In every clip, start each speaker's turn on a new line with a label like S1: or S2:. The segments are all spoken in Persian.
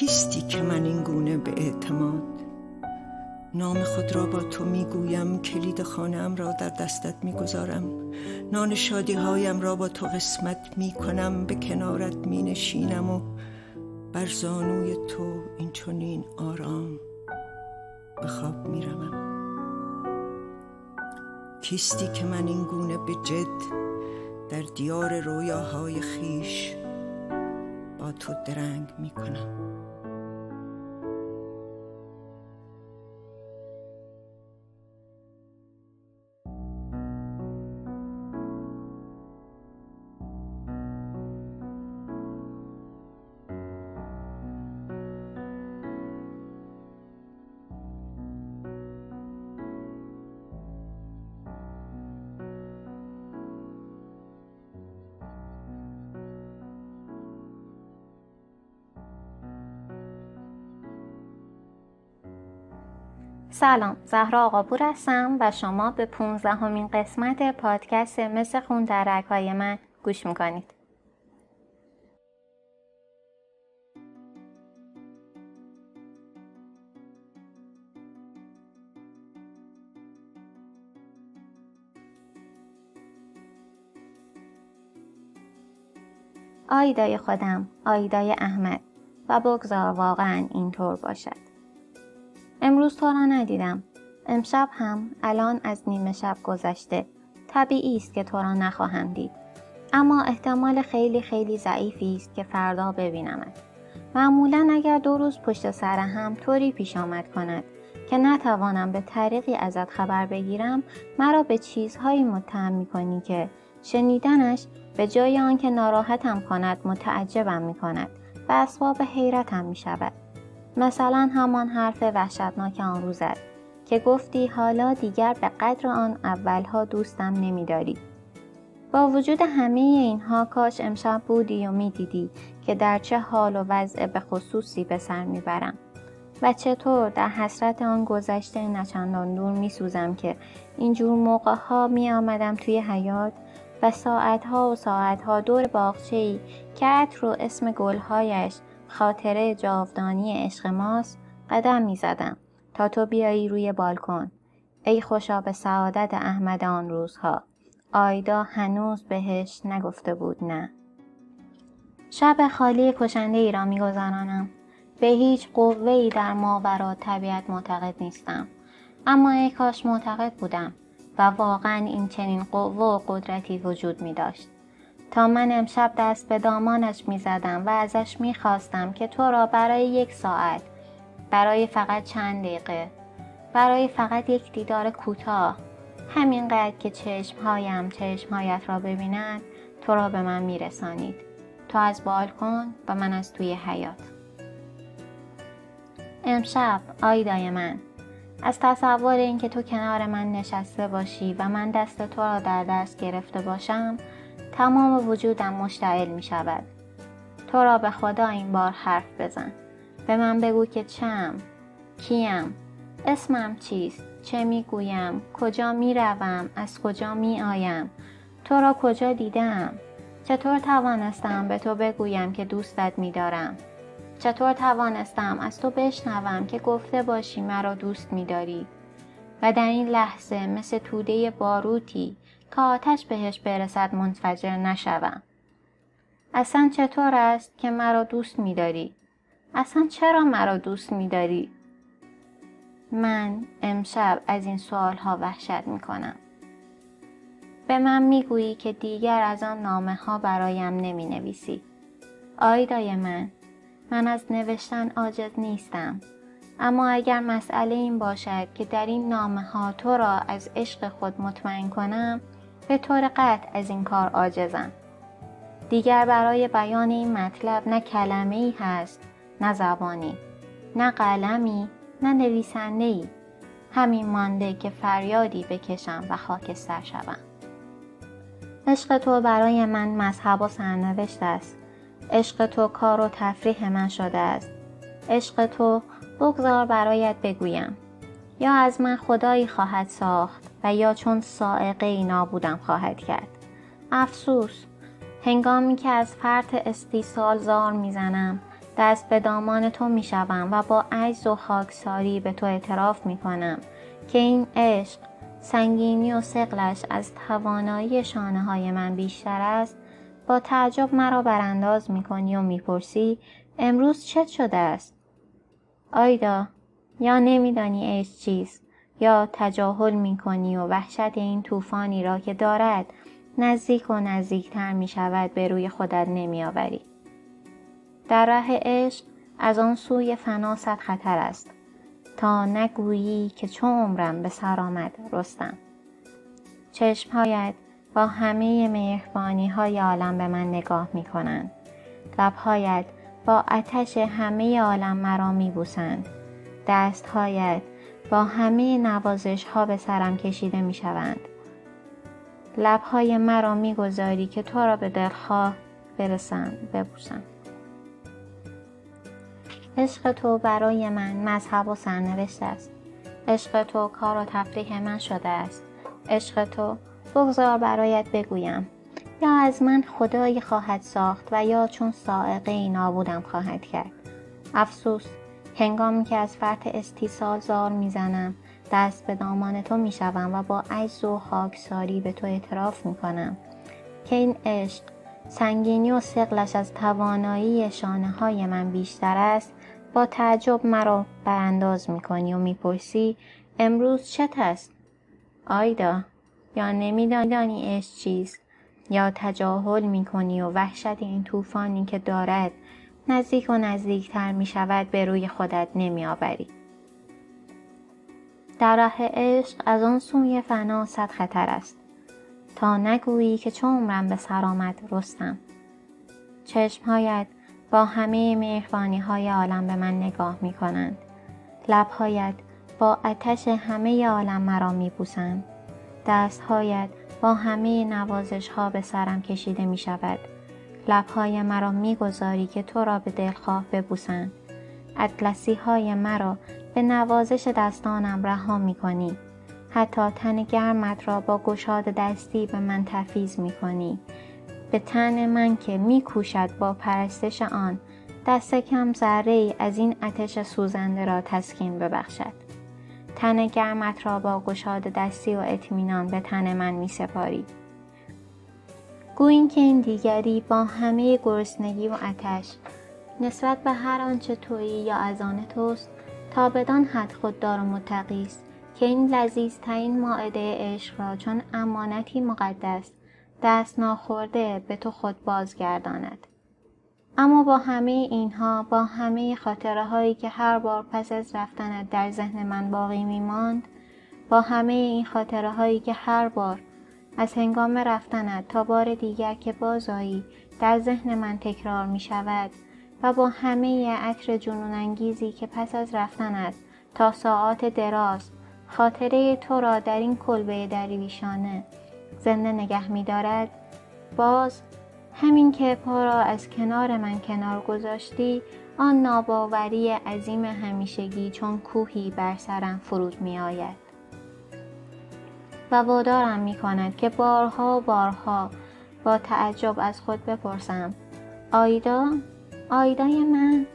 S1: کیستی که من این گونه به اعتماد؟ نام خود را با تو می‌گویم کلید خانم را در دستت می‌گذارم. نان شادی هایم را با تو قسمت می‌کنم به کنارت مینشینم و بر زانوی تو این چنین آرام به خواب می‌روم. کیستی که من این گونه به جد در دیار رویاهای خیش با تو درنگ می‌کنم.
S2: سلام زهرا آقاپور هستم و شما به 15 همین قسمت پادکست مثل خون در های من گوش می‌کنید. آیدای خودم آیدای احمد و بگذار واقعا اینطور باشد. امروز تو را ندیدم. امشب هم الان از نیمه شب گذشته. طبیعی است که تو را نخواهم دید. اما احتمال خیلی خیلی ضعیفی است که فردا ببینمت. معمولا اگر دو روز پشت سر هم طوری پیش آمد کند که نتوانم به طریقی ازت خبر بگیرم مرا به چیزهایی متهم می‌کنی که شنیدنش به جای آنکه ناراحتم کند متعجبم می کند و اسباب حیرتم می شود. مثلا همان حرف وحشتناک آن روزت که گفتی حالا دیگر به قدر آن اولها دوستم نمیداری. با وجود همه اینها کاش امشب بودی و می‌دیدی که در چه حال و وضع به خصوصی به سر می‌برم. و چطور در حسرت آن گذشته نچندان دور میسوزم که اینجور موقع ها می آمدم توی حیات و ساعت ها و ساعت ها دور باغچه ای که عطر و اسم گلهایش خاطره جاودانی عشق ماست قدم می زدم تا تو بیایی روی بالکن. ای خوشا به سعادت احمد آن روزها. آیدا هنوز بهش نگفته بود نه. شب خالی کشنده ای را میگذرانم به هیچ قوه ای در ماورا طبیعت معتقد نیستم. اما ای کاش معتقد بودم و واقعا این چنین قوه و قدرتی وجود می داشت. تا من امشب دست به دامانش می زدم و ازش می خواستم که تو را برای یک ساعت برای فقط چند دقیقه برای فقط یک دیدار کوتاه همینقدر که چشمهایم چشمهایت را ببیند تو را به من میرسانید. تو از بالکن و من از توی حیات. امشب آیدای من از تصور اینکه تو کنار من نشسته باشی و من دست تو را در دست گرفته باشم تمام وجودم مشتعل می شود تو را به خدا این بار حرف بزن. به من بگو که چم کیم اسمم چیست چه می گویم کجا می روم از کجا می آیم تو را کجا دیدم؟ چطور توانستم به تو بگویم که دوستت می دارم چطور توانستم از تو بشنوم که گفته باشی مرا دوست می داری و در این لحظه مثل توده باروتی که آتش بهش برسد منفجر نشوم اصلا چطور است که مرا دوست میداری اصلا چرا مرا دوست میداری من امشب از این سوال ها وحشت می کنم. به من می‌گویی که دیگر از آن نامه ها برایم نمی نویسی. آیدای من من از نوشتن عاجز نیستم اما اگر مسئله این باشد که در این نامه ها تو را از عشق خود مطمئن کنم به طور قطع از این کار عاجزم. دیگر برای بیان این مطلب نه کلمه ای هست نه زبانی نه قلمی نه نویسنده ای همین مانده که فریادی بکشم و خاکستر شوم. عشق تو برای من مذهب و سرنوشت است. عشق تو کار و تفریح من شده است. عشق تو بگذار برایت بگویم. یا از من خدایی خواهد ساخت و یا چون سائقه ای نابودم خواهد کرد افسوس هنگامی که از فرط استیصال زار می‌زنم دست به دامان تو می شوم و با عجز و خاکساری به تو اعتراف می کنم که این عشق سنگینی و سقلش از توانایی شانه های من بیشتر است با تعجب مرا برانداز می کنی و می‌پرسی امروز چه شده است؟ آیدا یا نمیدانی عشق چیست؟ یا تجاهل می کنی و وحشت این طوفانی را که دارد نزدیک و نزدیکتر می شود به روی خودت نمی آوری. در ره عشق از آن سوی فنا صد خطر است. تا نگویی که چون عمرم به سر آمد رستم. چشمهایت با همه مهربانی های عالم به من نگاه می کنند لبهایت با آتش همه عالم مرا می بوسند دستهایت با همه نوازش ها به سرم کشیده می شوند لبهای مرا می گذاری که تو را به دلخواه برسم ببوسم. عشق تو برای من مذهب و سرنوشت است. عشق تو کار و تفریح من شده است. عشق تو بگذار برایت بگویم. یا از من خدایی خواهد ساخت و یا چون سائقه ای نابودم خواهد کرد. افسوس هنگامی که از فرط استیصال زار می‌زنم دست به دامان تو می‌شوم و با عجز و خاکساری به تو اعتراف می‌کنم. که این عشق سنگینی و سقلش از توانایی شانه های من بیشتر است. با تعجب مرا برانداز می‌کنی و می‌پرسی امروز چت است؟ آیدا یا نمیدانی عشق چیست؟ یا تجاهل می‌کنی و وحشت این طوفانی که دارد نزدیک و نزدیکتر می شود به روی خودت نمی آوری. در راه عشق از آن سوی فنا صد خطر است. تا نگویی که چون عمرم به سر آمد رستم. چشمهایت با همه مهربانی های عالم به من نگاه می کنند. لبهایت با آتش همه عالم مرا می بوسند. دستهایت با همه نوازش ها به سرم کشیده می شود. لبهای مرا می‌گذاری که تو را به دلخواه ببوسند اطلسی های مرا به نوازش دستانم رها می کنی. حتی تن گرمت را با گشاد دستی به من تفیز می کنی. به تن من که می کوشد با پرستش آن دست کم ذره ای از این آتش سوزنده را تسکین ببخشد. تن گرمت را با گشاد دستی و اطمینان به تن من می سپاری. گویین که این دیگری با همه گرسنگی و آتش نسبت به هر آنچه تویی یا از آن توست تا بدان حد خوددار و متقی است که این لذیذترین ماعده عشق را چون امانتی مقدس دست ناخورده به تو خود بازگرداند. اما با همه اینها با همه خاطره هایی که هر بار پس از رفتنت در ذهن من باقی میماند با همه این خاطره هایی که هر بار از هنگام رفتنت تا بار دیگر که بازایی در ذهن من تکرار می شود و با همه عطر جنون انگیزی که پس از رفتنت تا ساعات دراز خاطره تو را در این کلبه دریویشانه زنده نگه می دارد باز همین که پا را از کنار من کنار گذاشتی آن ناباوری عظیم همیشگی چون کوهی بر سرم فرود می آید. و وادارم می کند که بارها بارها با تعجب از خود بپرسم آیدا؟ آیدای من؟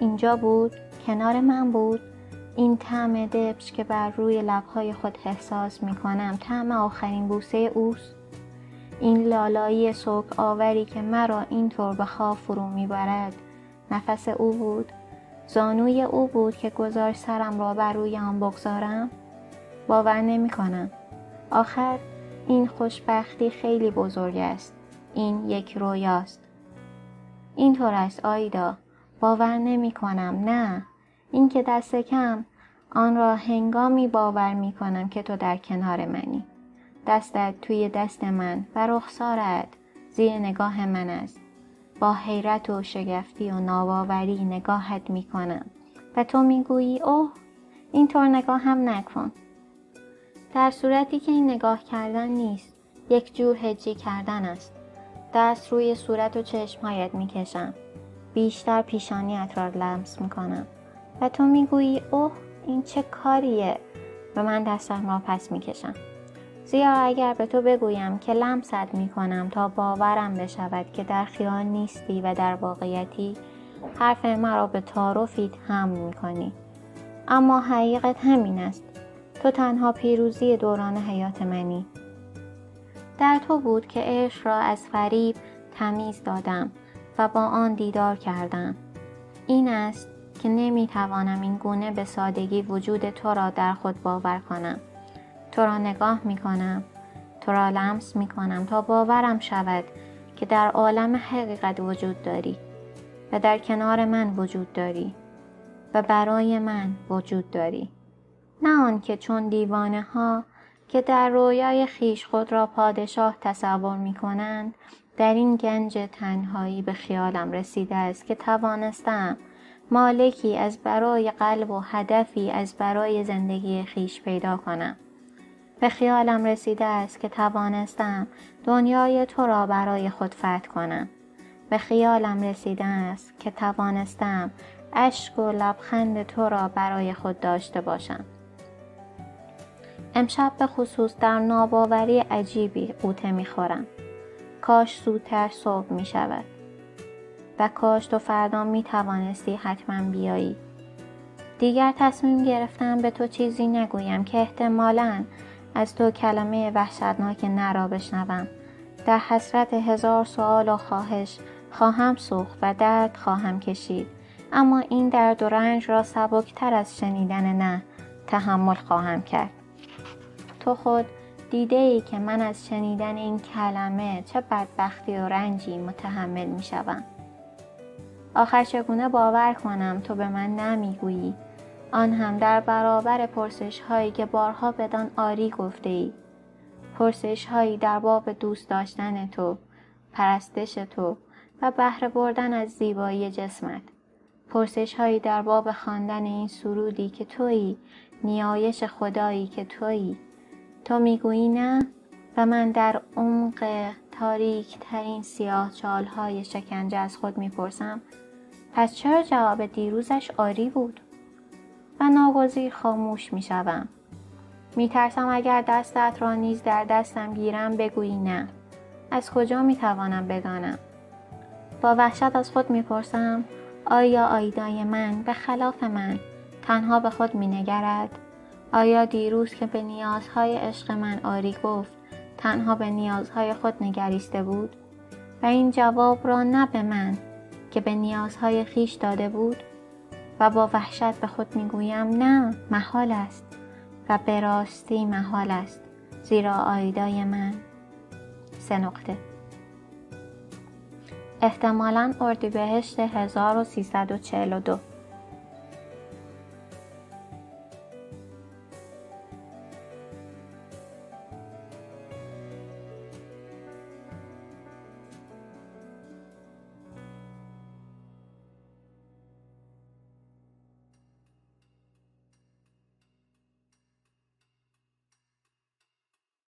S2: اینجا بود؟ کنار من بود؟ این طعم دبش که بر روی لبهای خود احساس می کنم طعم آخرین بوسه اوست؟ این لالایی سوک آوری که مرا اینطور به خواب فرو می‌برد نفس او بود زانوی او بود که گذاشت سرم را بر روی آن بگذارم باور نمی کنم آخر این خوشبختی خیلی بزرگ است. این یک رویاست. اینطور است آیدا. باور نمی کنم نه. اینکه دست کم آن را هنگامی باور می کنم که تو در کنار منی. دستت توی دست من و رخسارت زیر نگاه من است. با حیرت و شگفتی و ناباوری نگاهت می کنم و تو می گویی اوه اینطور نگاه هم نکن. در صورتی که این نگاه کردن نیست یک جور هجی کردن است. دست روی صورت و چشمهایت می‌کشم. بیشتر پیشانیت را لمس می‌کنم. و تو می‌گویی اوه این چه کاریه؟ و من دستم را پس می‌کشم. زیرا اگر به تو بگویم که لمست می‌کنم تا باورم بشود که در خیال نیستی و در واقعیتی حرف مرا به تعارفیت هم می‌کنی. اما حقیقت همین است. تو تنها پیروزی دوران حیات منی. در تو بود که عشق را از فریب تمیز دادم و با آن دیدار کردم. این است که نمی‌توانم این گونه به سادگی وجود تو را در خود باور کنم. تو را نگاه می کنم تو را لمس می کنم تا باورم شود که در عالم حقیقت وجود داری و در کنار من وجود داری و برای من وجود داری. نه آنکه چون دیوانه ها که در رویای خیش خود را پادشاه تصور می کنند در این گنج تنهایی به خیالم رسیده است که توانستم مالکی از برای قلب و هدفی از برای زندگی خیش پیدا کنم. به خیالم رسیده است که توانستم دنیای تو را برای خود فتح کنم. به خیالم رسیده است که توانستم اشک و لبخند تو را برای خود داشته باشم. امشب به خصوص در ناباوری عجیبی قوطه می‌خورم. کاش زودتر صبح می شود و کاش تو فردا می توانستی حتما بیایی. دیگر تصمیم گرفتم به تو چیزی نگویم که احتمالا از تو کلمه وحشتناک نرا بشنوم. در حسرت هزار سوال و خواهش خواهم سوخت و درد خواهم کشید. اما این درد و رنج را سبکتر از شنیدن نه تحمل خواهم کرد. تو خود دیده ای که من از شنیدن این کلمه چه بدبختی و رنجی متحمل می شوم. آخر چگونه باور کنم تو به من نمی‌گویی؟ آن هم در برابر پرسش هایی که بارها بدان آری گفته ای پرسش هایی در باب دوست داشتن تو پرستش تو و بهره بردن از زیبایی جسمت. پرسش هایی در باب خواندن این سرودی که تویی نیایش خدایی که تویی. تو می‌گویی نه؟ و من در عمق تاریک ترین سیاه چال های شکنجه از خود می‌پرسم پس چرا جواب دیروزش آری بود؟ و ناگزیر خاموش می‌شوم. میترسم اگر دستت را نیز در دستم گیرم بگویی نه. از کجا می‌توانم بدانم؟ با وحشت از خود می‌پرسم آیا آیدای من به خلاف من تنها به خود مینگرد؟ آیا دیروز که به نیازهای عشق من آری گفت تنها به نیازهای خود نگریسته بود؟ و این جواب را نه به من که به نیازهای خیش داده بود؟ و با وحشت به خود می‌گویم نه محال است. و به راستی محال است زیرا آیدای من. سه نقطه. احتمالا اردیبهشت 1342